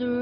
was